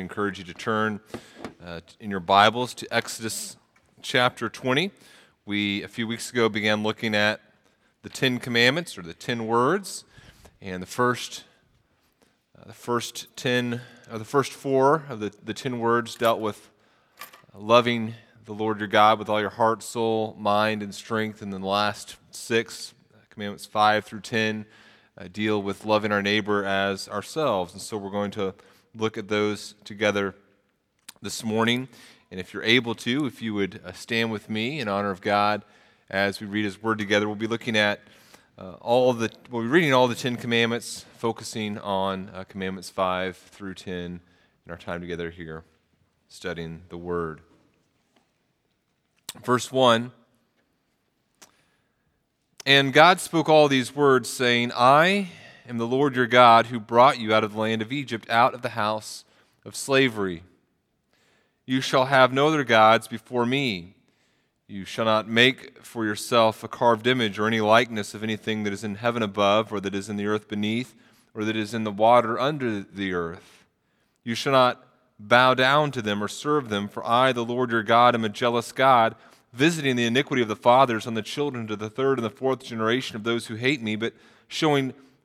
Encourage you to turn uh, in your Bibles to Exodus chapter 20. We, a few weeks ago, began looking at the Ten Commandments or the Ten Words, and the first, uh, the first ten, or the first four of the, the Ten Words dealt with loving the Lord your God with all your heart, soul, mind, and strength, and then the last six, Commandments 5 through 10, uh, deal with loving our neighbor as ourselves. And so we're going to look at those together this morning. And if you're able to, if you would uh, stand with me in honor of God as we read His Word together, we'll be looking at uh, all the, we'll be reading all the Ten Commandments, focusing on uh, Commandments 5 through 10 in our time together here, studying the Word. Verse 1 And God spoke all these words, saying, I am the Lord your God who brought you out of the land of Egypt, out of the house of slavery. You shall have no other gods before me. You shall not make for yourself a carved image or any likeness of anything that is in heaven above, or that is in the earth beneath, or that is in the water under the earth. You shall not bow down to them or serve them, for I, the Lord your God, am a jealous God, visiting the iniquity of the fathers on the children to the third and the fourth generation of those who hate me, but showing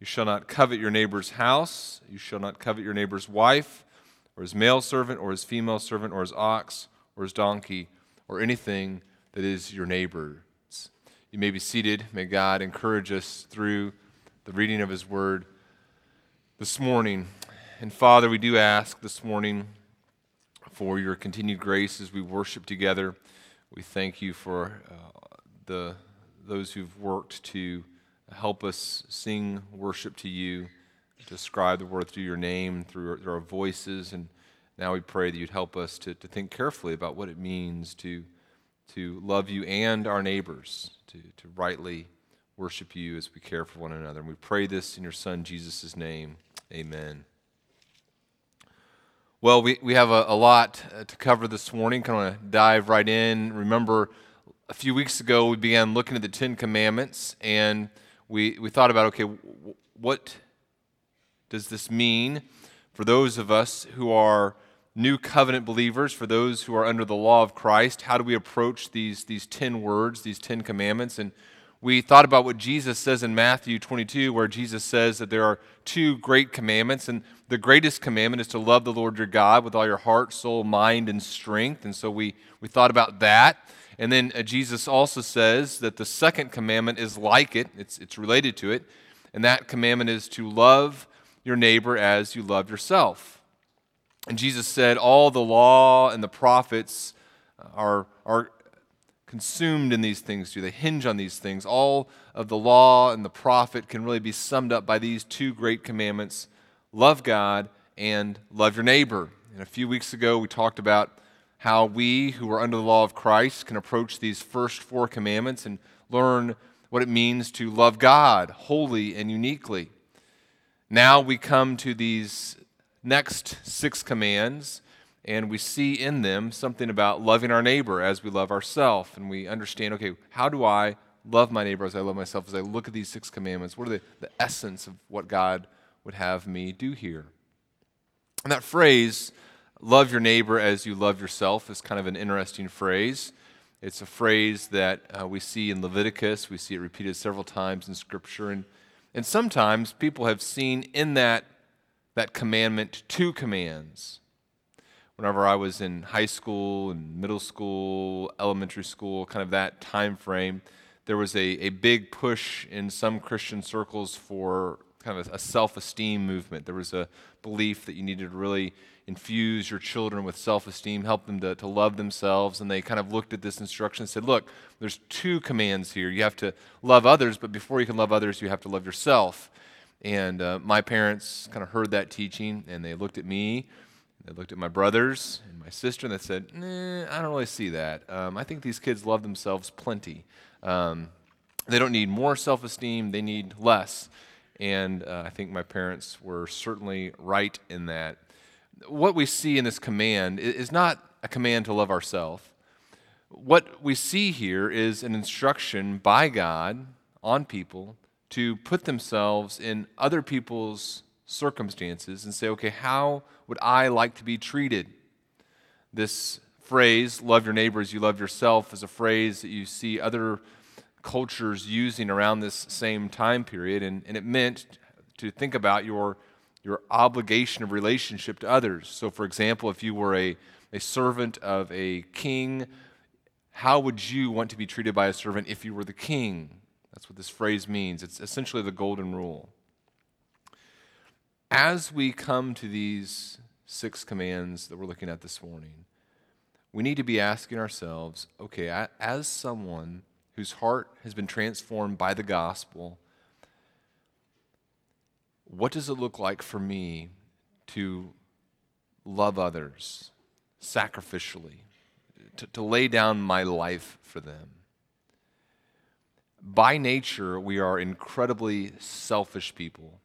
You shall not covet your neighbor's house. You shall not covet your neighbor's wife, or his male servant, or his female servant, or his ox, or his donkey, or anything that is your neighbor's. You may be seated. May God encourage us through the reading of his word this morning. And Father, we do ask this morning for your continued grace as we worship together. We thank you for uh, the, those who've worked to help us sing worship to you, describe the word through your name, through, through our voices. And now we pray that you'd help us to, to think carefully about what it means to, to love you and our neighbors, to, to rightly worship you as we care for one another. And we pray this in your Son, Jesus' name. Amen. Well, we, we have a, a lot uh, to cover this morning. Kind of dive right in. Remember, a few weeks ago, we began looking at the Ten Commandments, and we, we thought about okay, what does this mean for those of us who are new covenant believers, for those who are under the law of Christ? How do we approach these, these 10 words, these 10 commandments? And we thought about what Jesus says in Matthew 22, where Jesus says that there are two great commandments. And the greatest commandment is to love the Lord your God with all your heart, soul, mind, and strength. And so we, we thought about that. And then uh, Jesus also says that the second commandment is like it, it's, it's related to it. And that commandment is to love your neighbor as you love yourself. And Jesus said, All the law and the prophets are, are consumed in these things, do they hinge on these things? All of the law and the prophet can really be summed up by these two great commandments love God and love your neighbor. And a few weeks ago, we talked about how we who are under the law of Christ can approach these first four commandments and learn what it means to love God wholly and uniquely. Now we come to these next six commands, and we see in them something about loving our neighbor as we love ourselves. And we understand okay, how do I love my neighbor as I love myself? As I look at these six commandments, what are the, the essence of what God would have me do here? And that phrase, love your neighbor as you love yourself is kind of an interesting phrase. It's a phrase that uh, we see in Leviticus. We see it repeated several times in Scripture. And, and sometimes people have seen in that, that commandment two commands. whenever I was in high school and middle school, elementary school, kind of that time frame, there was a, a big push in some Christian circles for kind of a, a self esteem movement. There was a belief that you needed to really infuse your children with self esteem, help them to, to love themselves. And they kind of looked at this instruction and said, look, there's two commands here. You have to love others, but before you can love others, you have to love yourself. And uh, my parents kind of heard that teaching and they looked at me, they looked at my brothers and my sister, and they said, nah, I don't really see that. Um, I think these kids love themselves plenty. Um, they don't need more self esteem, they need less. And uh, I think my parents were certainly right in that. What we see in this command is not a command to love ourselves. What we see here is an instruction by God on people to put themselves in other people's circumstances and say, okay, how would I like to be treated? This phrase, love your neighbor as you love yourself, is a phrase that you see other cultures using around this same time period, and, and it meant to think about your, your obligation of relationship to others. So, for example, if you were a, a servant of a king, how would you want to be treated by a servant if you were the king? That's what this phrase means. It's essentially the golden rule. As we come to these six commands that we're looking at this morning, we need to be asking ourselves okay, as someone whose heart has been transformed by the gospel, what does it look like for me to love others sacrificially, to, to lay down my life for them? By nature, we are incredibly selfish people.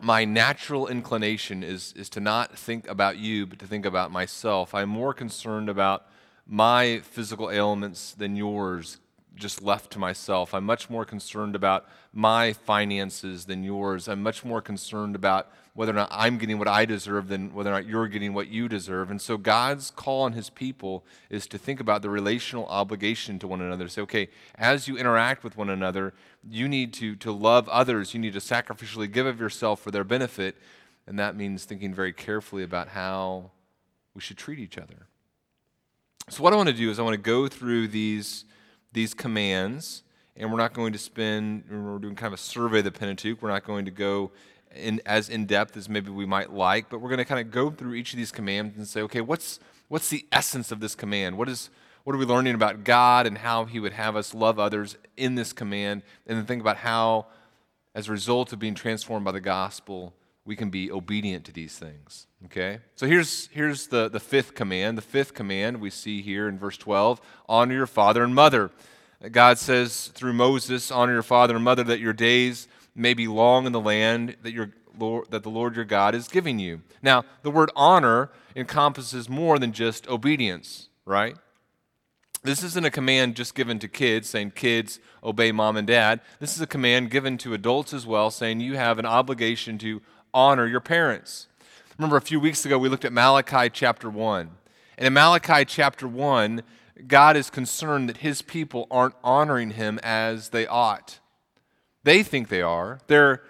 My natural inclination is, is to not think about you, but to think about myself. I'm more concerned about my physical ailments than yours, just left to myself. I'm much more concerned about my finances than yours. I'm much more concerned about whether or not I'm getting what I deserve than whether or not you're getting what you deserve. And so God's call on his people is to think about the relational obligation to one another. Say, okay, as you interact with one another, you need to, to love others. You need to sacrificially give of yourself for their benefit. And that means thinking very carefully about how we should treat each other. So, what I want to do is I want to go through these these commands, and we're not going to spend, we're doing kind of a survey of the Pentateuch. We're not going to go in, as in depth as maybe we might like, but we're going to kind of go through each of these commands and say, okay, what's, what's the essence of this command? What, is, what are we learning about God and how He would have us love others in this command? And then think about how, as a result of being transformed by the gospel, we can be obedient to these things. Okay? So here's, here's the, the fifth command. The fifth command we see here in verse 12 honor your father and mother. God says through Moses, honor your father and mother that your days may be long in the land that, your Lord, that the Lord your God is giving you. Now, the word honor encompasses more than just obedience, right? This isn't a command just given to kids, saying, kids, obey mom and dad. This is a command given to adults as well, saying you have an obligation to honor your parents. Remember, a few weeks ago, we looked at Malachi chapter 1. And in Malachi chapter 1, God is concerned that his people aren't honoring him as they ought. They think they are. They're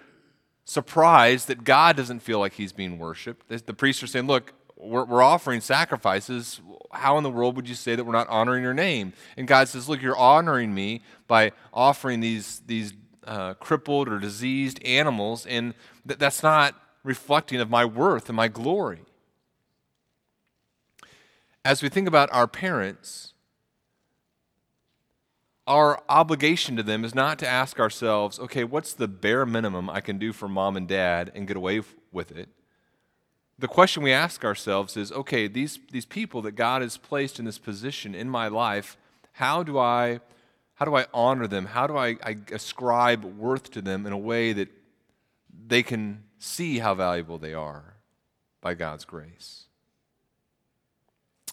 surprised that God doesn't feel like he's being worshiped. The priests are saying, Look, we're, we're, offering sacrifices. How in the world would you say that we're not honoring your name? And God says, Look, you're honoring me by offering these, these uh, crippled or diseased animals, and th- that's not reflecting of my worth and my glory. As we think about our parents, our obligation to them is not to ask ourselves, okay, what's the bare minimum I can do for mom and dad and get away with it? The question we ask ourselves is, okay, these, these people that God has placed in this position in my life, how do I how do I honor them? How do I, I ascribe worth to them in a way that they can see how valuable they are by God's grace?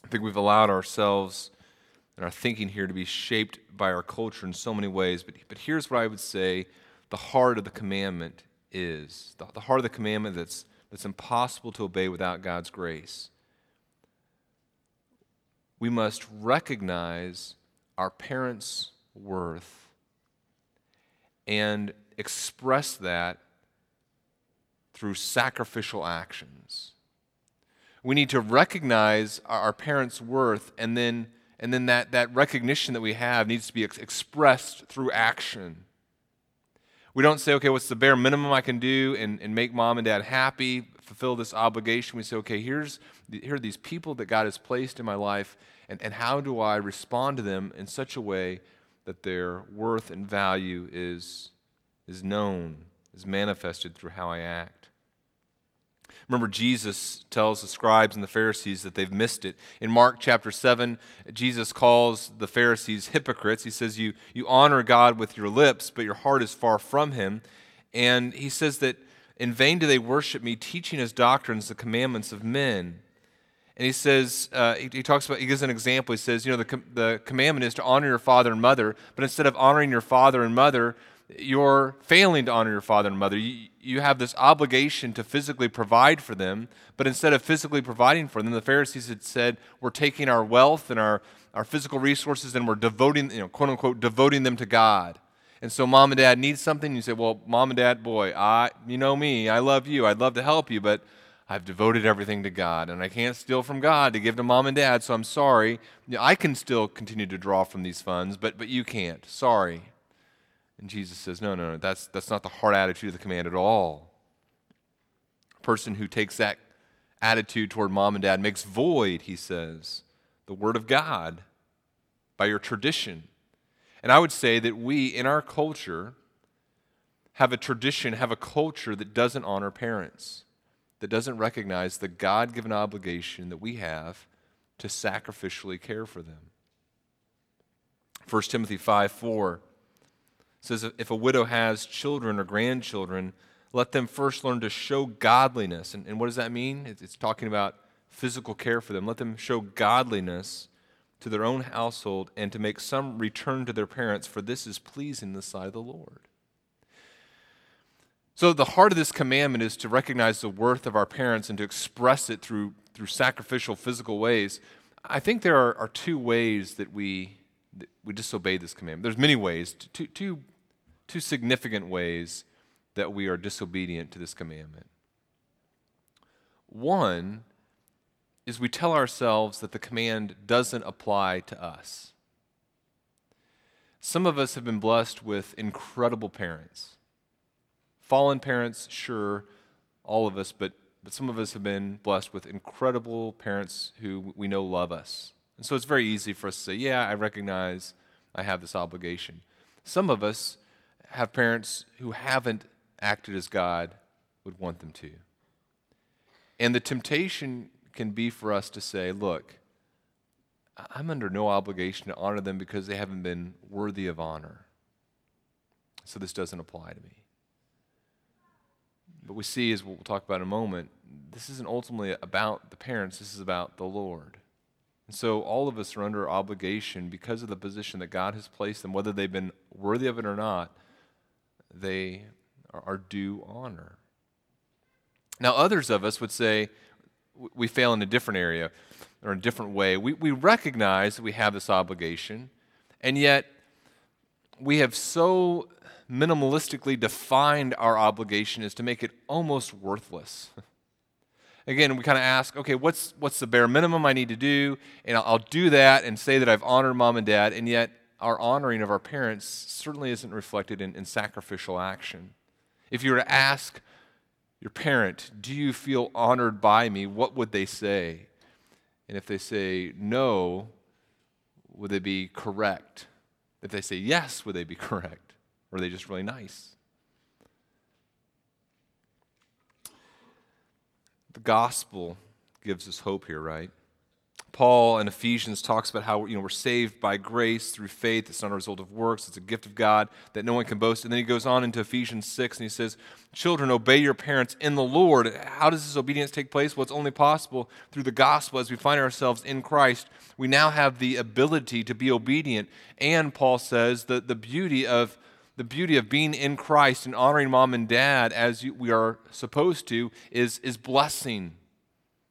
I think we've allowed ourselves and our thinking here to be shaped by our culture in so many ways. But, but here's what I would say the heart of the commandment is the, the heart of the commandment that's, that's impossible to obey without God's grace. We must recognize our parents' worth and express that through sacrificial actions. we need to recognize our, parents' worth, and then, and then that, that recognition that we have needs to be ex- expressed through action. We don't say, okay, what's the bare minimum I can do and, and make mom and dad happy, fulfill this obligation. We say, okay, here's, here are these people that God has placed in my life, and, and how do I respond to them in such a way that their worth and value is, is known, is manifested through how I act? Remember, Jesus tells the scribes and the Pharisees that they've missed it. In Mark chapter 7, Jesus calls the Pharisees hypocrites. He says, You, you honor God with your lips, but your heart is far from Him. And he says that in vain do they worship me, teaching as doctrines the commandments of men. And he says, uh, he, he, talks about, he gives an example. He says, you know, the, the commandment is to honor your father and mother, but instead of honoring your father and mother, you're failing to honor your father and mother. You, you have this obligation to physically provide for them, but instead of physically providing for them, the Pharisees had said, we're taking our wealth and our, our physical resources and we're devoting, you know, quote unquote, devoting them to God. And so mom and dad need something. You say, well, mom and dad, boy, I, you know me, I love you, I'd love to help you, but I've devoted everything to God, and I can't steal from God to give to mom and dad, so I'm sorry. I can still continue to draw from these funds, but, but you can't. Sorry. And Jesus says, no, no, no, that's, that's not the heart attitude of the command at all. A person who takes that attitude toward mom and dad makes void, he says, the word of God by your tradition. And I would say that we, in our culture, have a tradition, have a culture that doesn't honor parents, that doesn't recognize the God given obligation that we have to sacrificially care for them. 1 Timothy 5 4 says if a widow has children or grandchildren, let them first learn to show godliness. And, and what does that mean? It's, talking about physical care for them. Let them show godliness to their own household and to make some return to their parents, for this is pleasing the sight of the Lord. So, the heart of this commandment is to recognize the worth of our parents and to express it through, through sacrificial physical ways. I think there are, are two ways that we we disobey this commandment. There's many ways, two, two, two significant ways that we are disobedient to this commandment. One is we tell ourselves that the command doesn't apply to us. Some of us have been blessed with incredible parents. Fallen parents, sure, all of us, but, but some of us have been blessed with incredible parents who we know love us. And so it's very easy for us to say, yeah, I recognize I have this obligation. Some of us have parents who haven't acted as God would want them to. And the temptation can be for us to say, look, I'm under no obligation to honor them because they haven't been worthy of honor. So this doesn't apply to me. But we see, as we'll talk about in a moment, this isn't ultimately about the parents, this is about the Lord. And so all of us are under obligation because of the position that God has placed them, whether they've been worthy of it or not, they are due honor. Now, others of us would say we fail in a different area or a different way. We, we recognize that we have this obligation, and yet we have so minimalistically defined our obligation as to make it almost worthless. again, we kind of ask, okay, what's, what's the bare minimum I need to do? And I'll, I'll do that and say that I've honored mom and dad, and yet our honoring of our parents certainly isn't reflected in, in sacrificial action. If you were to ask your parent, do you feel honored by me? What would they say? And if they say no, would they be correct? If they say yes, would they be correct? Or are they just really nice? The gospel gives us hope here, right? Paul in Ephesians talks about how you know, we're saved by grace through faith. It's not a result of works, it's a gift of God that no one can boast. And then he goes on into Ephesians 6 and he says, Children, obey your parents in the Lord. How does this obedience take place? Well, it's only possible through the gospel as we find ourselves in Christ. We now have the ability to be obedient. And Paul says that the beauty of the beauty of being in Christ and honoring mom and dad as we are supposed to is, is blessing.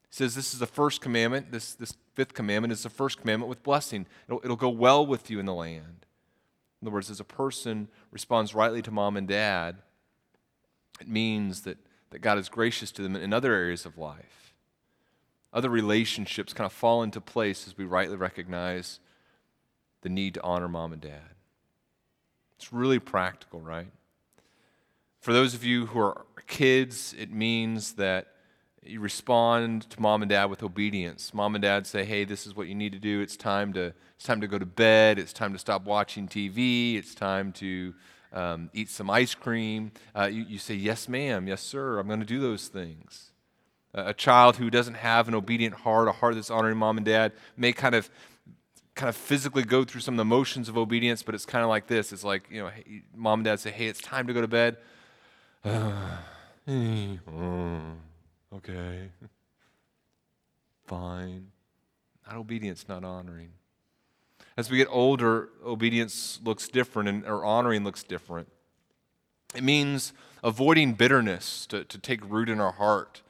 He says this is the first commandment. This, this fifth commandment is the first commandment with blessing. It'll, it'll go well with you in the land. In other words, as a person responds rightly to mom and dad, it means that, that God is gracious to them in other areas of life. other relationships kind of fall into place as we rightly recognize the need to honor mom and dad. It's really practical, right? For those of you who are kids, it means that you respond to mom and dad with obedience. Mom and dad say, "Hey, this is what you need to do. It's time to it's time to go to bed. It's time to stop watching TV. It's time to um, eat some ice cream." Uh, you, you, say, "Yes, ma'am. Yes, sir. I'm going to do those things." A child who doesn't have an obedient heart, a heart that's honoring mom and dad, may kind of kind of physically go through some of the motions of obedience, but it's kind of like this. It's like you know, hey, mom and dad say, "Hey, it's time to go to bed." Okay. Fine. Not obedience, not honoring. As we get older, obedience looks different and or honoring looks different. It means avoiding bitterness to, to take root in our heart.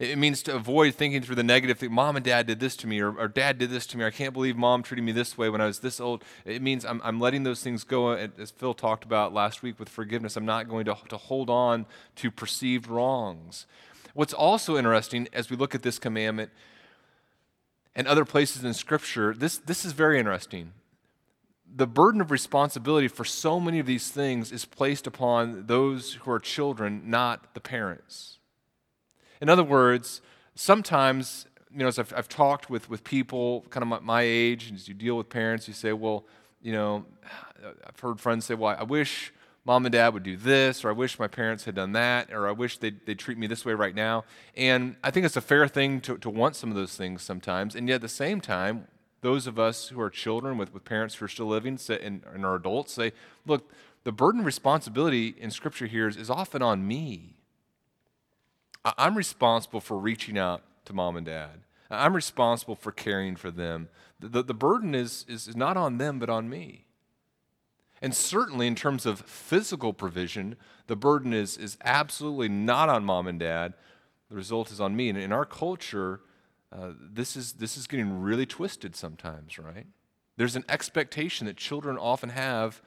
It means to avoid thinking through the negative thing. Mom and dad did this to me, or, or, dad did this to me. I can't believe mom treated me this way when I was this old. It means I'm, I'm letting those things go. Uh, as Phil talked about last week with forgiveness, I'm not going to, to hold on to perceived wrongs. What's also interesting as we look at this commandment and other places in Scripture, this, this is very interesting. The burden of responsibility for so many of these things is placed upon those who are children, not the parents. In other words, sometimes, you know, as I've, I've talked with, with people kind of my, my age, and as you deal with parents, you say, well, you know, I've heard friends say, well, I wish mom and dad would do this, or I wish my parents had done that, or I wish they'd, they'd treat me this way right now. And I think it's a fair thing to, to want some of those things sometimes. And yet at the same time, those of us who are children with, with parents who are still living say, and, and are adults say, look, the burden responsibility in Scripture here is, is often on me. I'm responsible for reaching out to mom and dad. I'm responsible for caring for them. The, the, the burden is, is not on them, but on me. And certainly, in terms of physical provision, the burden is, is absolutely not on mom and dad. The result is on me. And in our culture, uh, this, is, this is getting really twisted sometimes, right? There's an expectation that children often have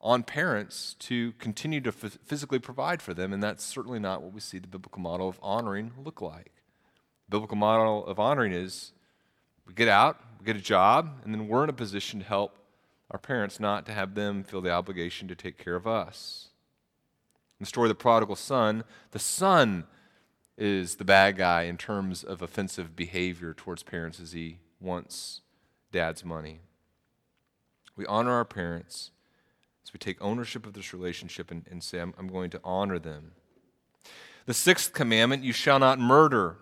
on parents to continue to f- physically provide for them, and that's certainly not what we see the biblical model of honoring look like. The biblical model of honoring is we get out, we get a job, and then we're in a position to help our parents, not to have them feel the obligation to take care of us. In the story of the prodigal son, the son is the bad guy in terms of offensive behavior towards parents as he wants dad's money. We honor our parents we take ownership of this relationship and, and say, I'm, I'm going to honor them. The sixth commandment, you shall not murder.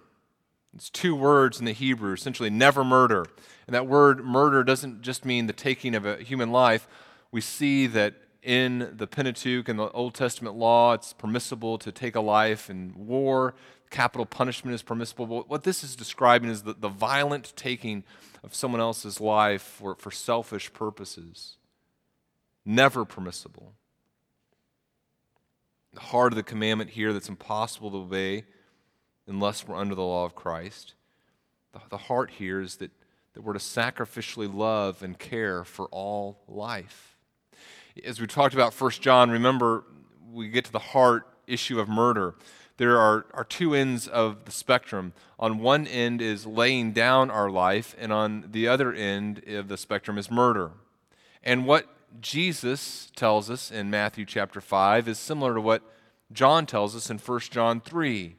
It's two words in the Hebrew, essentially, never murder. And that word murder doesn't just mean the taking of a human life. We see that in the Pentateuch and the Old Testament law, it's permissible to take a life in war. Capital punishment is permissible. But what this is describing is the, the violent taking of someone else's life for, for selfish purposes. Never permissible. The heart of the commandment here that's impossible to obey unless we're under the law of Christ. The, heart here is that, that we're to sacrificially love and care for all life. As we talked about 1 John, remember we get to the heart issue of murder. There are, are two ends of the spectrum. On one end is laying down our life, and on the other end of the spectrum is murder. And what Jesus tells us in Matthew chapter 5 is similar to what John tells us in 1 John 3.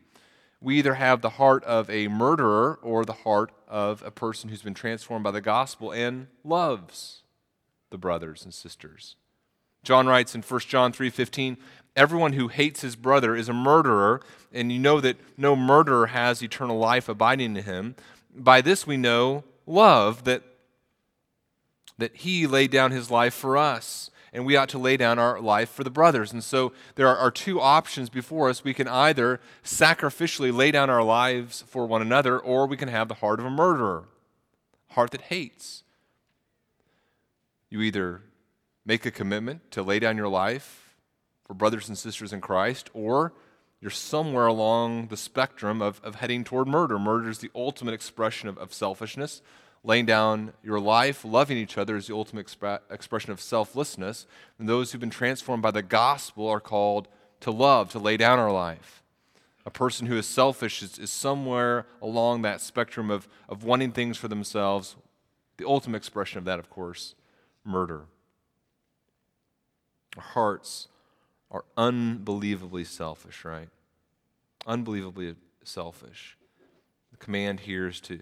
We either have the heart of a murderer or the heart of a person who's been transformed by the gospel and loves the brothers and sisters. John writes in 1 John 3:15, "Everyone who hates his brother is a murderer, and you know that no murderer has eternal life abiding in him. By this we know love that that he laid down his life for us, and we ought to lay down our life for the brothers. And so there are, are two options before us. We can either sacrificially lay down our lives for one another, or we can have the heart of a murderer, heart that hates. You either make a commitment to lay down your life for brothers and sisters in Christ, or you're somewhere along the spectrum of, of heading toward murder. Murder is the ultimate expression of, of selfishness laying down your life, loving each other is the ultimate exp- expression of selflessness. And those who've been transformed by the gospel are called to love, to lay down our life. A person who is selfish is, is somewhere along that spectrum of, of wanting things for themselves. The ultimate expression of that, of course, murder. Our hearts are unbelievably selfish, right? Unbelievably selfish. The command here is to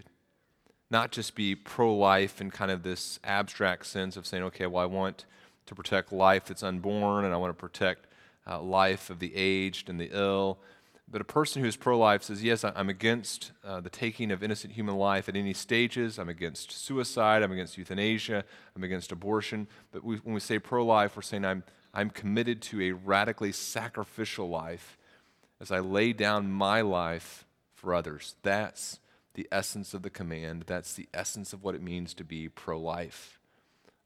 not just be pro life in kind of this abstract sense of saying, okay, well, I want to protect life that's unborn and I want to protect uh, life of the aged and the ill. But a person who is pro life says, yes, I'm against uh, the taking of innocent human life at any stages. I'm against suicide. I'm against euthanasia. I'm against abortion. But we, when we say pro life, we're saying I'm, I'm committed to a radically sacrificial life as I lay down my life for others. That's the essence of the command. That's the essence of what it means to be pro life.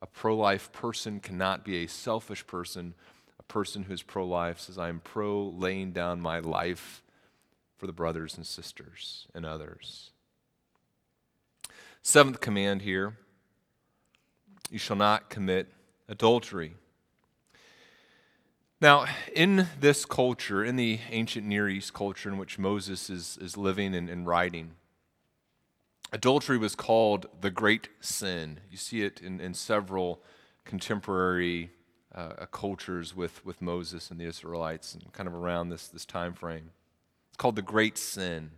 A pro life person cannot be a selfish person. A person who is pro life says, I am pro laying down my life for the brothers and sisters and others. Seventh command here you shall not commit adultery. Now, in this culture, in the ancient Near East culture in which Moses is, is living and, and writing, adultery was called the great sin. You see it in, in several contemporary uh, cultures with, with Moses and the Israelites, and kind of around this, this time frame. It's called the great sin.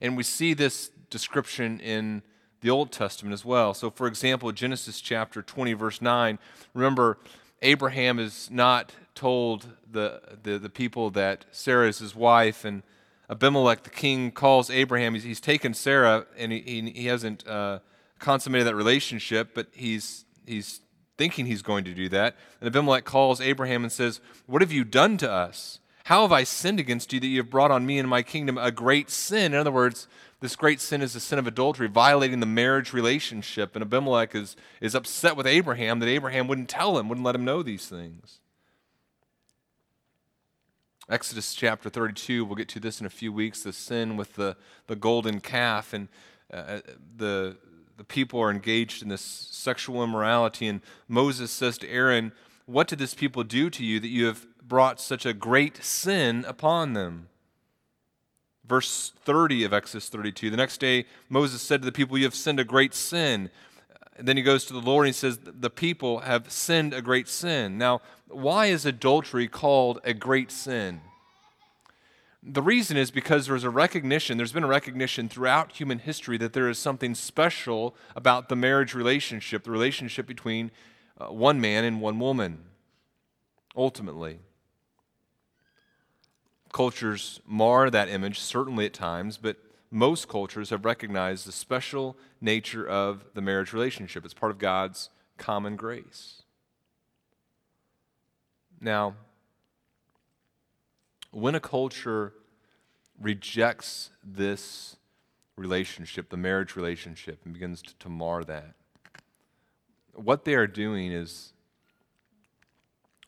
And we see this description in the Old Testament as well. So, for example, Genesis chapter 20, verse 9, remember, Abraham is not told the, the, the people that Sarah is his wife, and Abimelech, the king, calls Abraham. He's, he's taken Sarah, and he, he, he hasn't uh, consummated that relationship, but he's, he's thinking he's going to do that. And Abimelech calls Abraham and says, What have you done to us? How have I sinned against you that you have brought on me and my kingdom a great sin? In other words, this great sin is the sin of adultery, violating the marriage relationship. And Abimelech is, is upset with Abraham that Abraham wouldn't tell him, wouldn't let him know these things. Exodus chapter 32, we'll get to this in a few weeks the sin with the, the golden calf. And uh, uh, the, the people are engaged in this sexual immorality. And Moses says to Aaron, What did this people do to you that you have brought such a great sin upon them? Verse 30 of Exodus 32. The next day, Moses said to the people, You have sinned a great sin. And then he goes to the Lord and he says, The people have sinned a great sin. Now, why is adultery called a great sin? The reason is because there's a recognition, there's been a recognition throughout human history that there is something special about the marriage relationship, the relationship between uh, one man and one woman, ultimately. Cultures mar that image, certainly at times, but most cultures have recognized the special nature of the marriage relationship. It's part of God's common grace. Now, when a culture rejects this relationship, the marriage relationship, and begins to, to mar that, what they are doing is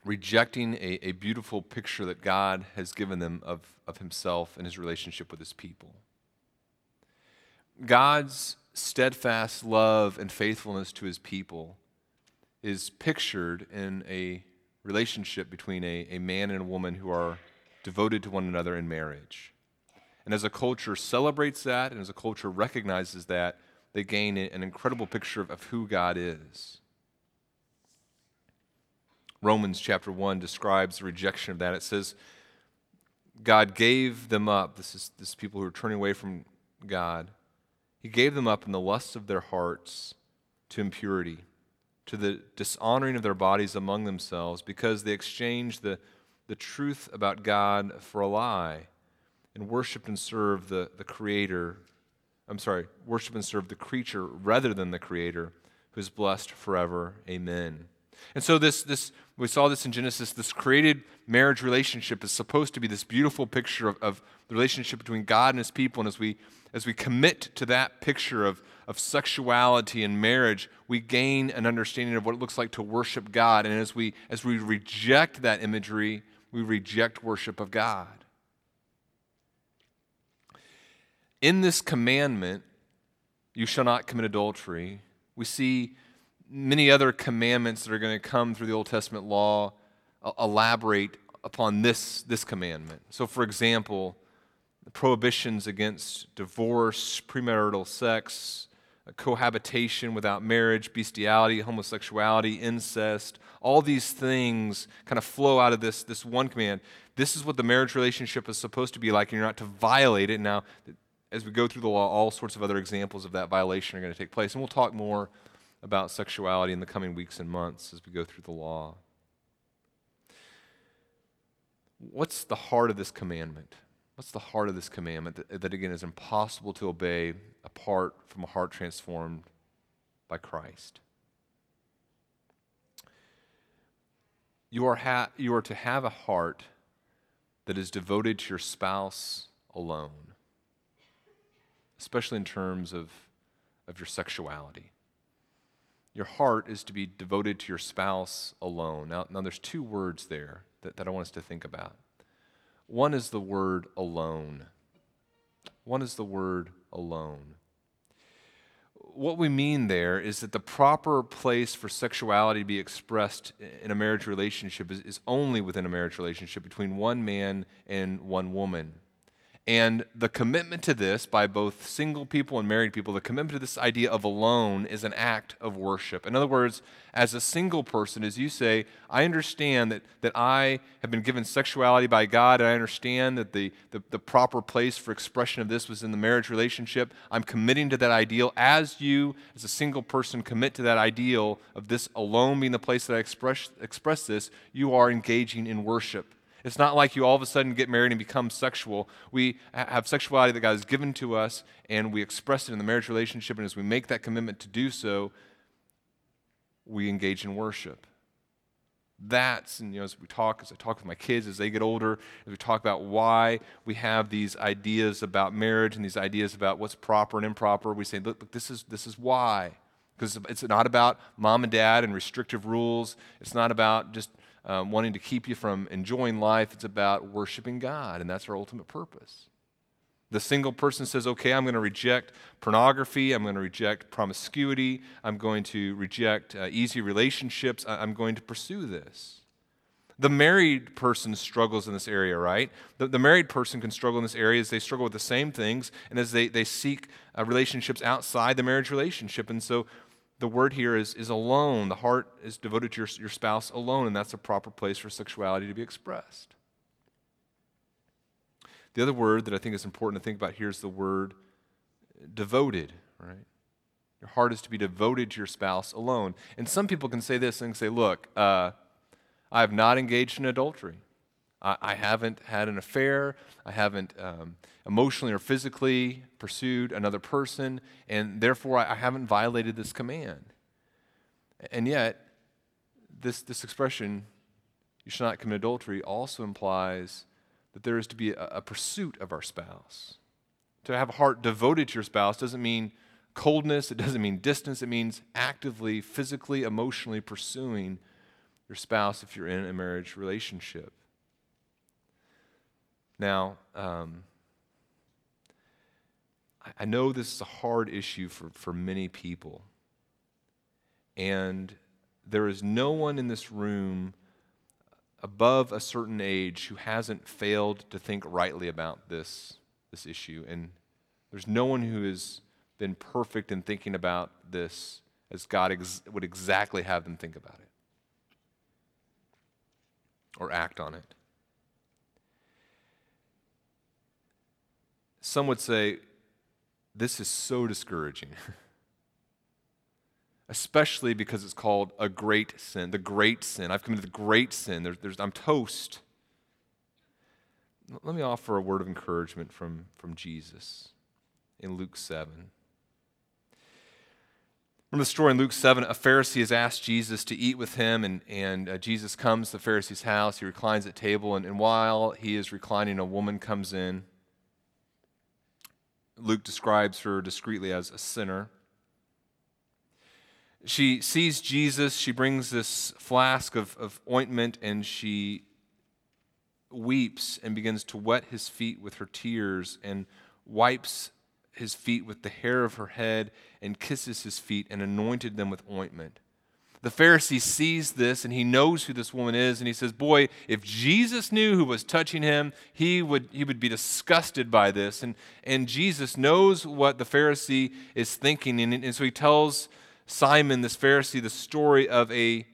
rejecting a, a beautiful picture that God has given them of, of Himself and His relationship with His people. God's steadfast love and faithfulness to his people is pictured in a relationship between a, a man and a woman who are devoted to one another in marriage. And as a culture celebrates that, and as a culture recognizes that, they gain an incredible picture of, of who God is. Romans chapter 1 describes the rejection of that. It says, God gave them up. This is, this is people who are turning away from God he gave them up in the lusts of their hearts to impurity, to the dishonoring of their bodies among themselves, because they exchanged the, the truth about God for a lie and worshiped and served the, the Creator. I'm sorry, worship and serve the creature rather than the Creator, who is blessed forever. Amen. And so this, this we saw this in Genesis, this created marriage relationship is supposed to be this beautiful picture of, of the relationship between God and his people. And as we as we commit to that picture of, of sexuality and marriage, we gain an understanding of what it looks like to worship God. And as we, as we reject that imagery, we reject worship of God. In this commandment, you shall not commit adultery, we see many other commandments that are going to come through the Old Testament law uh, elaborate upon this, this commandment. So, for example, prohibitions against divorce, premarital sex, uh, cohabitation without marriage, bestiality, homosexuality, incest, all these things kind of flow out of this, this one command. This is what the marriage relationship is supposed to be like, and you're not to violate it. Now, as we go through the law, all sorts of other examples of that violation are going to take place. And we'll talk more about sexuality in the coming weeks and months as we go through the law. What's the heart of this commandment? What's the heart of this commandment that, that, again, is impossible to obey apart from a heart transformed by Christ? You are, ha- you are to have a heart that is devoted to your spouse alone, especially in terms of, of your sexuality. Your heart is to be devoted to your spouse alone. Now, now there's two words there that, that I want us to think about. One is the word alone. One is the word alone. What we mean there is that the proper place for sexuality to be expressed in a marriage relationship is, is only within a marriage relationship between one man and one woman. And the commitment to this by both single people and married people, the commitment to this idea of alone is an act of worship. In other words, as a single person, as you say, I understand that, that I have been given sexuality by God, and I understand that the, the, the proper place for expression of this was in the marriage relationship. I'm committing to that ideal. As you, as a single person, commit to that ideal of this alone being the place that I express, express this, you are engaging in worship. It's not like you all of a sudden get married and become sexual. We have sexuality that God has given to us, and we express it in the marriage relationship. And as we make that commitment to do so, we engage in worship. That's, and you know, as we talk, as I talk with my kids as they get older, as we talk about why we have these ideas about marriage and these ideas about what's proper and improper, we say, look, look this is this is why. Because it's not about mom and dad and restrictive rules. It's not about just um, wanting to keep you from enjoying life. It's about worshiping God, and that's our ultimate purpose. The single person says, okay, I'm going to reject pornography. I'm going to reject promiscuity. I'm going to reject uh, easy relationships. I- I'm going to pursue this. The married person struggles in this area, right? The, the, married person can struggle in this area as they struggle with the same things and as they, they seek uh, relationships outside the marriage relationship. And so the word here is, is alone. The heart is devoted to your, your spouse alone, and that's a proper place for sexuality to be expressed. The other word that I think is important to think about here is the word devoted, right? Your heart is to be devoted to your spouse alone. And some people can say this and say, look, uh, I have not engaged in adultery. I, haven't had an affair. I haven't um, emotionally or physically pursued another person, and therefore I, I haven't violated this command. And yet, this, this expression, you shall not commit adultery, also implies that there is to be a, a pursuit of our spouse. To have a heart devoted to your spouse doesn't mean coldness, it doesn't mean distance, it means actively, physically, emotionally pursuing your spouse if you're in a marriage relationship. Now, um, I know this is a hard issue for, for many people. And there is no one in this room above a certain age who hasn't failed to think rightly about this, this issue. And there's no one who has been perfect in thinking about this as God ex- would exactly have them think about it or act on it. Some would say, this is so discouraging. Especially because it's called a great sin, the great sin. I've committed the great sin. There's, there's, I'm toast. Let me offer a word of encouragement from, from Jesus in Luke 7. Remember the story in Luke 7? A Pharisee has asked Jesus to eat with him, and, and uh, Jesus comes to the Pharisee's house. He reclines at table, and, and while he is reclining, a woman comes in Luke describes her discreetly as a sinner. She sees Jesus, she brings this flask of, of ointment, and she weeps and begins to wet his feet with her tears and wipes his feet with the hair of her head and kisses his feet and anointed them with ointment. The Pharisee sees this and he knows who this woman is, and he says, Boy, if Jesus knew who was touching him, he would, he would be disgusted by this. And, and Jesus knows what the Pharisee is thinking, and, and so he tells Simon, this Pharisee, the story of a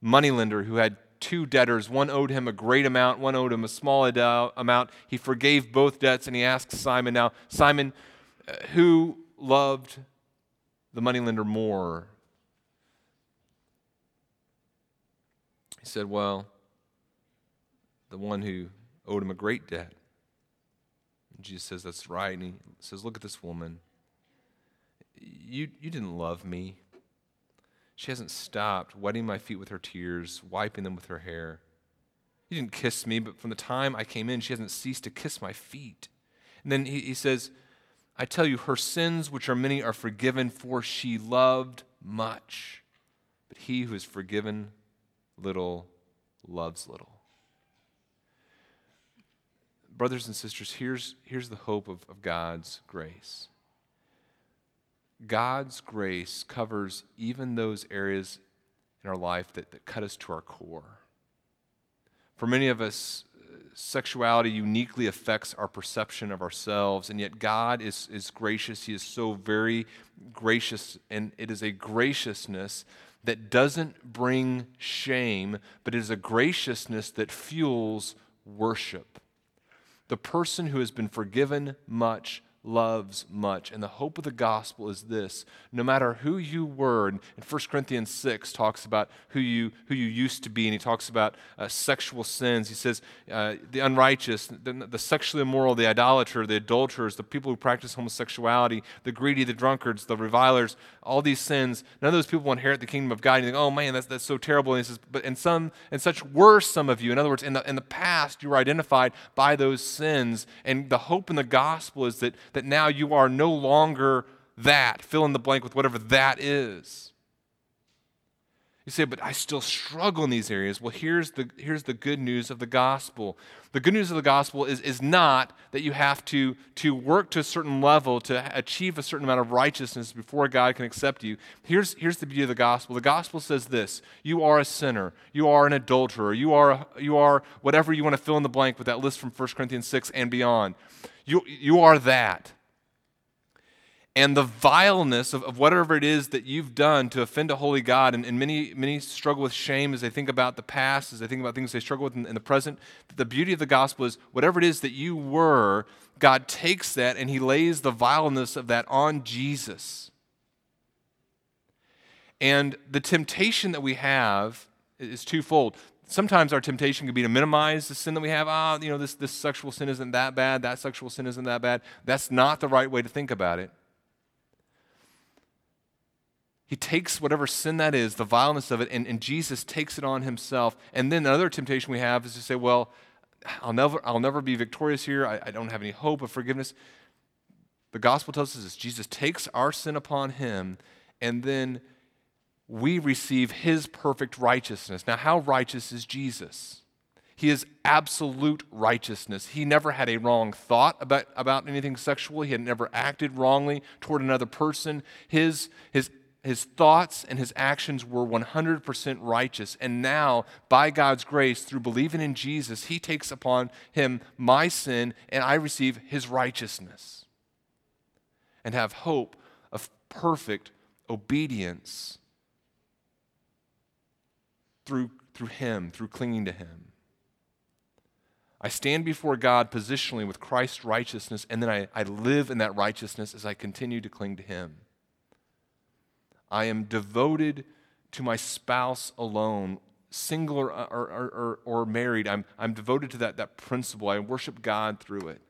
moneylender who had two debtors. One owed him a great amount, one owed him a small amount. He forgave both debts, and he asks Simon now, Simon, uh, who loved the moneylender more? Said, Well, the one who owed him a great debt. And Jesus says, That's right. And he says, Look at this woman. You, you didn't love me. She hasn't stopped wetting my feet with her tears, wiping them with her hair. You didn't kiss me, but from the time I came in, she hasn't ceased to kiss my feet. And then he, he says, I tell you, her sins, which are many, are forgiven, for she loved much. But he who is forgiven little loves little. Brothers and sisters, here's, here's the hope of, of God's grace. God's grace covers even those areas in our life that, that cut us to our core. For many of us, sexuality uniquely affects our perception of ourselves, and yet God is, is gracious. He is so very gracious, and it is a graciousness that doesn't bring shame, but is a graciousness that fuels worship. The person who has been forgiven much loves much. And the hope of the gospel is this no matter who you were, and 1 Corinthians 6 talks about who you, who you used to be, and he talks about uh, sexual sins. He says uh, the unrighteous, the, the, sexually immoral, the idolater, the adulterers, the people who practice homosexuality, the greedy, the drunkards, the revilers, all these sins, none of those people will inherit the kingdom of God. And you think, oh man, that's, that's so terrible. And he says, but in some, and such were some of you. In other words, in the, in the past, you were identified by those sins. And the hope in the gospel is that that now you are no longer that. Fill in the blank with whatever that is. You say, but I still struggle in these areas. Well, here's the, here's the good news of the gospel. The good news of the gospel is, is not that you have to, to work to a certain level to achieve a certain amount of righteousness before God can accept you. Here's, here's the beauty of the gospel. The gospel says this You are a sinner. You are an adulterer. You are, you are whatever you want to fill in the blank with that list from 1 Corinthians 6 and beyond. You, you are that and the vileness of, of, whatever it is that you've done to offend a holy God. And, and, many, many struggle with shame as they think about the past, as they think about things they struggle with in, in the present. The beauty of the gospel is whatever it is that you were, God takes that and He lays the vileness of that on Jesus. And the temptation that we have is twofold. Sometimes our temptation can be to minimize the sin that we have. Ah, you know, this, this sexual sin isn't that bad, that sexual sin isn't that bad. That's not the right way to think about it. He takes whatever sin that is, the vileness of it, and, and Jesus takes it on himself. And then another temptation we have is to say, well, I'll never, I'll never be victorious here. I, I don't have any hope of forgiveness. The gospel tells us this Jesus takes our sin upon him, and then we receive his perfect righteousness. Now, how righteous is Jesus? He is absolute righteousness. He never had a wrong thought about, about anything sexual. He had never acted wrongly toward another person. His, his his thoughts and his actions were 100% righteous. And now, by God's grace, through believing in Jesus, he takes upon him my sin and I receive his righteousness and have hope of perfect obedience through, through him, through clinging to him. I stand before God positionally with Christ's righteousness, and then I, I live in that righteousness as I continue to cling to him. I am devoted to my spouse alone, single or, or, or, or, married. I'm, I'm devoted to that, that principle. I worship God through it.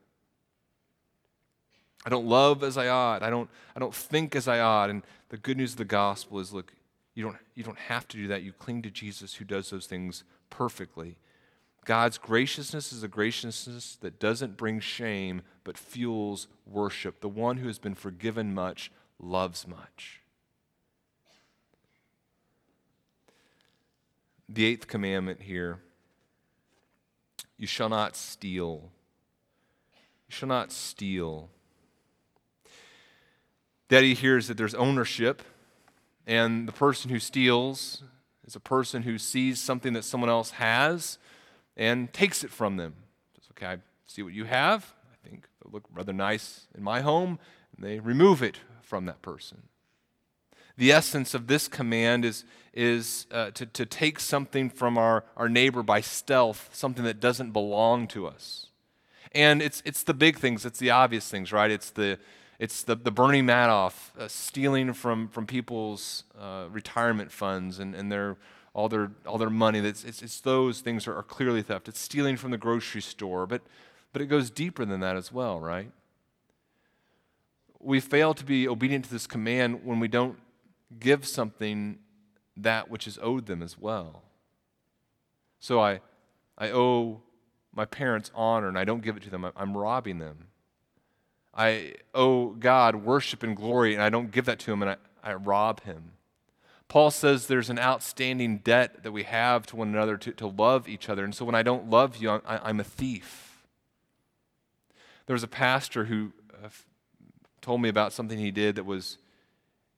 I don't love as I ought. I don't, I don't think as I ought. And the good news of the gospel is look, you don't, you don't have to do that. You cling to Jesus who does those things perfectly. God's graciousness is a graciousness that doesn't bring shame, but fuels worship. The one who has been forgiven much loves much. the eighth commandment here you shall not steal. You shall not steal. Daddy hears that there's ownership, and the person who steals is a person who sees something that someone else has and takes it from them. Okay, I see what you have. I think it look rather nice in my home, and they remove it from that person. The essence of this command is, is uh, to, to take something from our, our neighbor by stealth, something that doesn't belong to us. And it's, it's the big things, it's the obvious things, right? It's the, it's the, the Bernie Madoff uh, stealing from, from people's uh, retirement funds and, and their, all, their, all their money. It's, it's, it's those things are, are clearly theft. It's stealing from the grocery store, but, but it goes deeper than that as well, right? We fail to be obedient to this command when we don't give something that which is owed them as well. So I, I owe my parents honor and I don't give it to them. I'm robbing them. I owe God worship and glory, and I don't give that to him, and I, I rob him. Paul says there's an outstanding debt that we have to one another to, to love each other. And so when I don't love you, I'm, I'm a thief. There was a pastor who uh, told me about something he did that was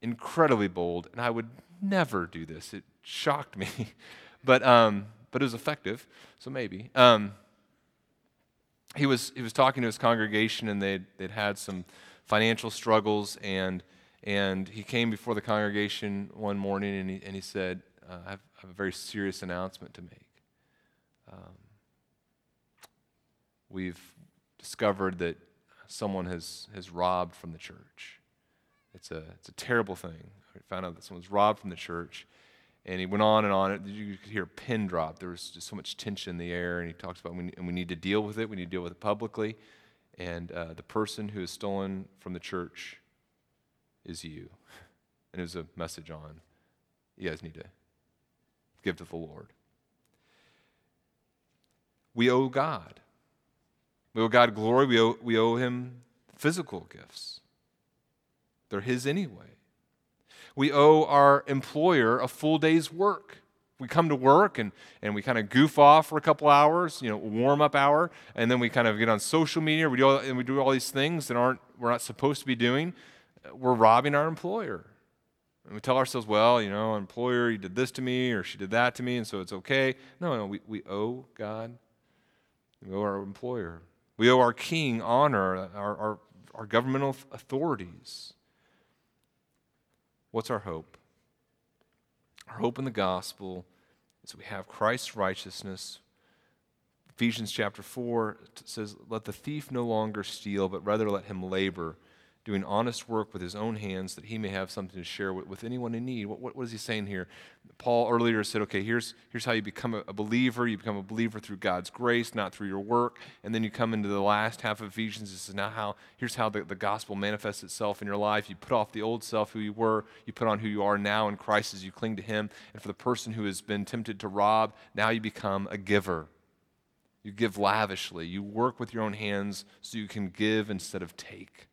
incredibly bold, and I would never do this. It shocked me, but, um, but it was effective, so maybe. Um, he was, he was talking to his congregation, and they'd, they'd had some financial struggles, and, and he came before the congregation one morning and he, and he said, uh, I, have, I, have, a very serious announcement to make. Um, we've discovered that someone has, has robbed from the church. It's a, it's a terrible thing. We found out that someone's robbed from the church. And he went on and on. You could hear a pin drop. There was just so much tension in the air. And he talks about, we, and we need to deal with it. We need to deal with it publicly. And uh, the person who has stolen from the church is you. And it was a message on, you guys need to give to the Lord. We owe God. We owe God glory. We owe, we owe Him physical gifts. They're His anyway. We owe our employer a full day's work. We come to work and, and we kind of goof off for a couple hours, you know, warm up hour, and then we kind of get on social media. We do all, and we do all these things that aren't we're not supposed to be doing. We're robbing our employer. And we tell ourselves, well, you know, employer, you did this to me or she did that to me, and so it's okay. No, no, we, we owe God, we owe our employer. We owe our king honor, our, our, our governmental authorities. What's our hope? Our hope in the gospel is we have Christ's righteousness. Ephesians chapter 4 says, Let the thief no longer steal, but rather let him labor doing honest work with his own hands that he may have something to share with, with anyone in need. What, what, what, is he saying here? Paul earlier said, okay, here's, here's how you become a, a, believer. You become a believer through God's grace, not through your work. And then you come into the last half of Ephesians. This is now how, here's how the, the gospel manifests itself in your life. You put off the old self, who you were. You put on who you are now in Christ as you cling to him. And for the person who has been tempted to rob, now you become a giver. You give lavishly. You work with your own hands so you can give instead of take.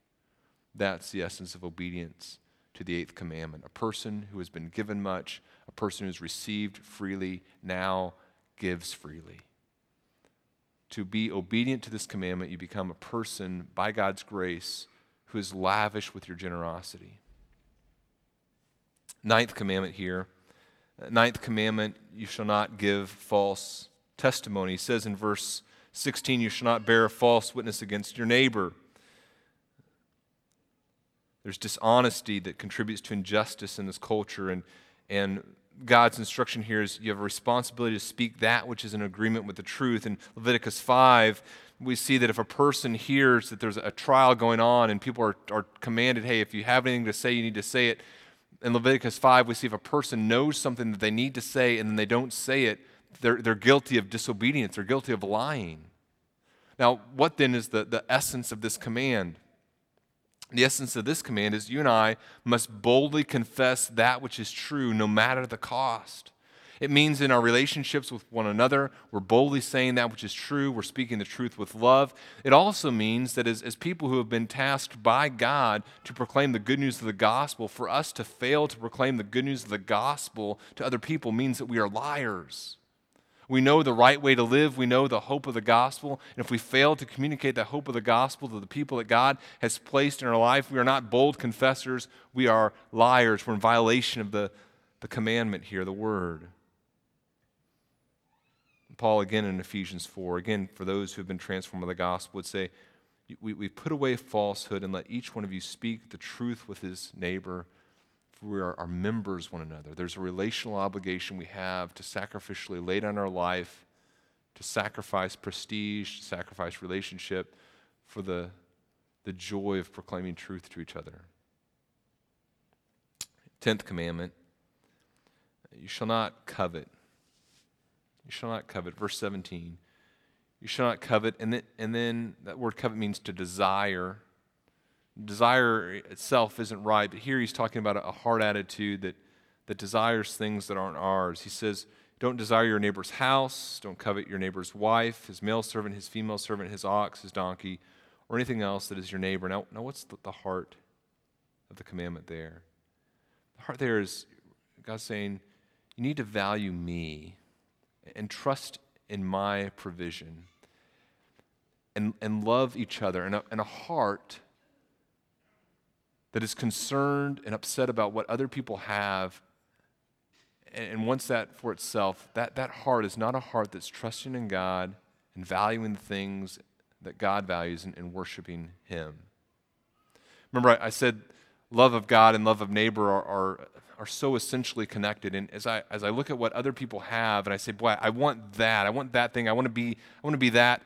That's the essence of obedience to the eighth commandment. A person who has been given much, a person who has received freely, now gives freely. To be obedient to this commandment, you become a person by God's grace who is lavish with your generosity. Ninth commandment here. Ninth commandment, you shall not give false testimony. He says in verse 16, you shall not bear false witness against your neighbor. There's dishonesty that contributes to injustice in this culture. And, and God's instruction here is you have a responsibility to speak that which is in agreement with the truth. In Leviticus 5, we see that if a person hears that there's a trial going on and people are, are commanded, hey, if you have anything to say, you need to say it. In Leviticus 5, we see if a person knows something that they need to say and then they don't say it, they're, they're guilty of disobedience, they're guilty of lying. Now, what then is the, the essence of this command? The essence of this command is you and I must boldly confess that which is true no matter the cost. It means in our relationships with one another, we're boldly saying that which is true. We're speaking the truth with love. It also means that as, as people who have been tasked by God to proclaim the good news of the gospel, for us to fail to proclaim the good news of the gospel to other people means that we are liars. We know the right way to live. We know the hope of the gospel. And if we fail to communicate the hope of the gospel to the people that God has placed in our life, we are not bold confessors. We are liars. We're in violation of the, the commandment here, the word. Paul, again in Ephesians 4, again, for those who have been transformed by the gospel, would say, we, we put away falsehood and let each one of you speak the truth with his neighbor. We are, are members one another. There's a relational obligation we have to sacrificially lay down our life, to sacrifice prestige, to sacrifice relationship for the, the joy of proclaiming truth to each other. Tenth commandment you shall not covet. You shall not covet. Verse 17. You shall not covet. And then, and then that word covet means to desire. Desire itself isn't right, but here he's talking about a heart attitude that, that desires things that aren't ours. He says, Don't desire your neighbor's house. Don't covet your neighbor's wife, his male servant, his female servant, his ox, his donkey, or anything else that is your neighbor. Now, now what's the, the heart of the commandment there? The heart there is God saying, You need to value me and trust in my provision and, and love each other and a, and a heart that is concerned and upset about what other people have and, wants that for itself, that, that heart is not a heart that's trusting in God and valuing the things that God values and, and worshiping Him. Remember, I, I said love of God and love of neighbor are, are are so essentially connected. And as I, as I look at what other people have and I say, boy, I want that. I want that thing. I want to be, I want to be that.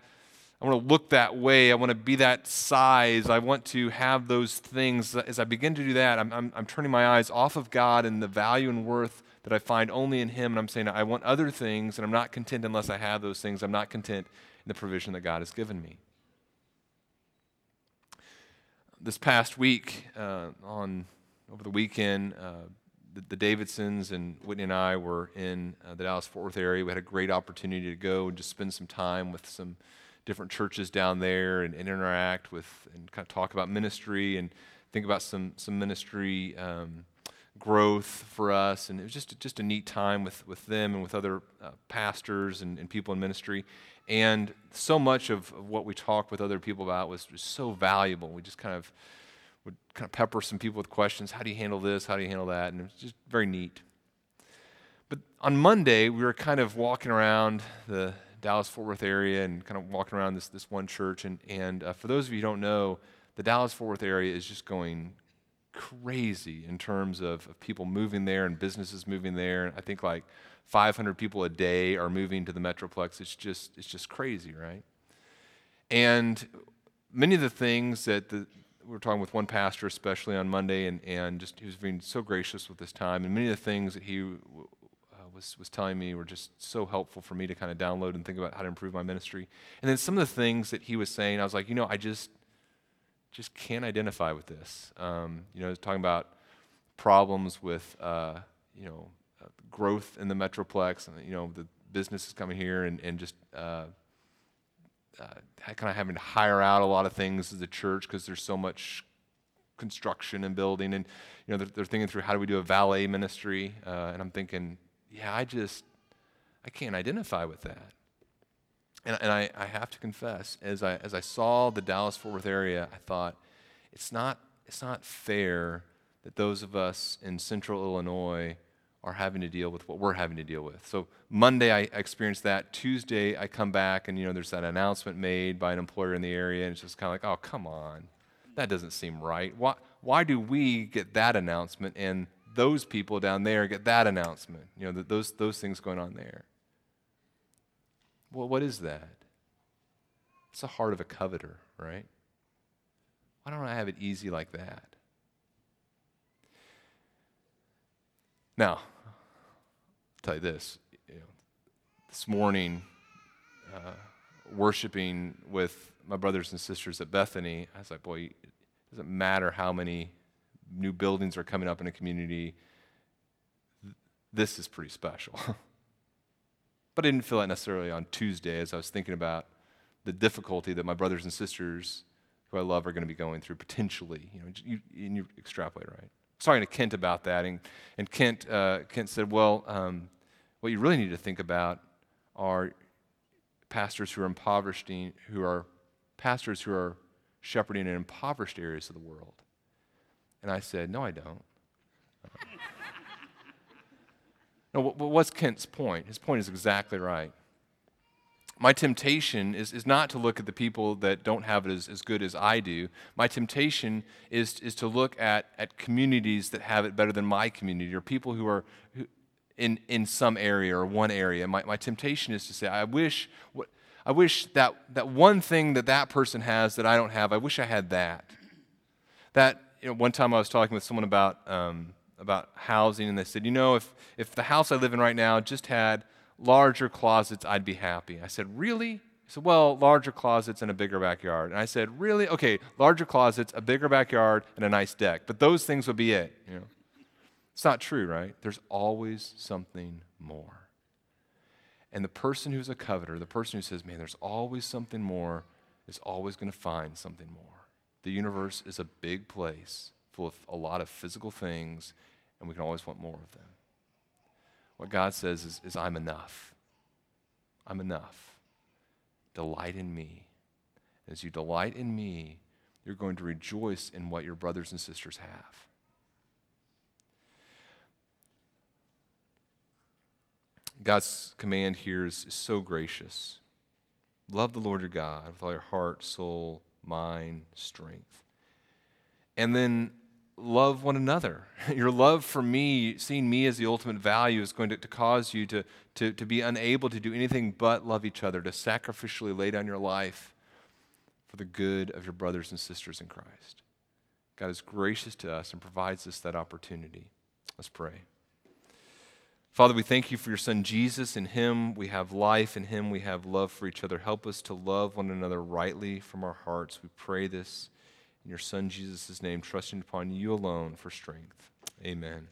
I want to look that way. I want to be that size. I want to have those things. As I begin to do that, I'm, I'm, I'm turning my eyes off of God and the value and worth that I find only in Him. And I'm saying, I want other things, and I'm not content unless I have those things. I'm not content in the provision that God has given me. This past week, uh, on over the weekend, uh, the, the, Davidsons and Whitney and I were in uh, the Dallas Fort Worth area. We had a great opportunity to go and just spend some time with some different churches down there and, and interact with and kind of talk about ministry and think about some some ministry um, growth for us. And it was just just a neat time with with them and with other uh, pastors and, and, people in ministry. And so much of, of what we talked with other people about was, was so valuable. We just kind of would kind of pepper some people with questions. How do you handle this? How do you handle that? And it was just very neat. But on Monday, we were kind of walking around the Dallas Fort Worth area and kind of walking around this, this one church. And, and uh, for those of you who don't know, the Dallas Fort Worth area is just going crazy in terms of, of people moving there and businesses moving there. I think like 500 people a day are moving to the Metroplex. It's just, it's just crazy, right? And many of the things that the, we were talking with one pastor, especially on Monday, and, and just he was being so gracious with his time. And many of the things that he was, was telling me were just so helpful for me to kind of download and think about how to improve my ministry. And then some of the things that he was saying, I was like, you know, I just just can't identify with this. Um, you know, talking about problems with uh, you know uh, growth in the metroplex, and you know the businesses coming here, and and just uh, uh, kind of having to hire out a lot of things as a church because there's so much construction and building, and you know they're, they're thinking through how do we do a valet ministry, uh, and I'm thinking, yeah, I just I can't identify with that. And, and I, I have to confess, as I, as I saw the Dallas Fort Worth area, I thought, it's not, it's not fair that those of us in central Illinois are having to deal with what we're having to deal with. So Monday I experienced that. Tuesday I come back and you know there's that announcement made by an employer in the area and it's just kind of like, "Oh, come on. That doesn't seem right. Why why do we get that announcement and those people down there get that announcement? You know, that those those things going on there." Well, what is that? It's the heart of a coveter, right? Why don't I have it easy like that? Now, I'll tell you this. You know, this morning, uh, worshiping with my brothers and sisters at Bethany, I was like, boy, it doesn't matter how many new buildings are coming up in a community, this is pretty special. but I didn't feel that necessarily on Tuesday as I was thinking about the difficulty that my brothers and sisters who I love are going to be going through potentially. You know, you, and you extrapolate, right? I was talking to Kent about that, and, and Kent, uh, Kent said, Well, um, what you really need to think about are pastors who are impoverishing, who are pastors who are shepherding in impoverished areas of the world. And I said, No, I don't. no, what's Kent's point? His point is exactly right. my temptation is, is not to look at the people that don't have it as, as good as I do. My temptation is, is to look at, at communities that have it better than my community or people who are who, in, in some area or one area. My, my temptation is to say, I wish, I wish that, that one thing that that person has that I don't have, I wish I had that. That, you know, one time I was talking with someone about, um, about housing, and they said, you know, if, if the house I live in right now just had larger closets, I'd be happy. I said, Really? He said, Well, larger closets and a bigger backyard. And I said, Really? Okay, larger closets, a bigger backyard, and a nice deck. But those things would be it. You know? It's not true, right? There's always something more. And the person who's a coveter, the person who says, Man, there's always something more, is always going to find something more. The universe is a big place full of a lot of physical things, and we can always want more of them. What God says is, is I'm enough. I'm enough. Delight in me. As you delight in me, you're going to rejoice in what your brothers and sisters have. God's command here is, is so gracious. Love the Lord your God with all your heart, soul, mind, strength. And then love one another. Your love for me, seeing me as the ultimate value, is going to, to cause you to, to, to be unable to do anything but love each other, to sacrificially lay down your life for the good of your brothers and sisters in Christ. God is gracious to us and provides us that opportunity. Let's pray. Father, we thank you for your Son Jesus. In him we have life. In him we have love for each other. Help us to love one another rightly from our hearts. We pray this in your Son Jesus' name, trusting upon you alone for strength. Amen.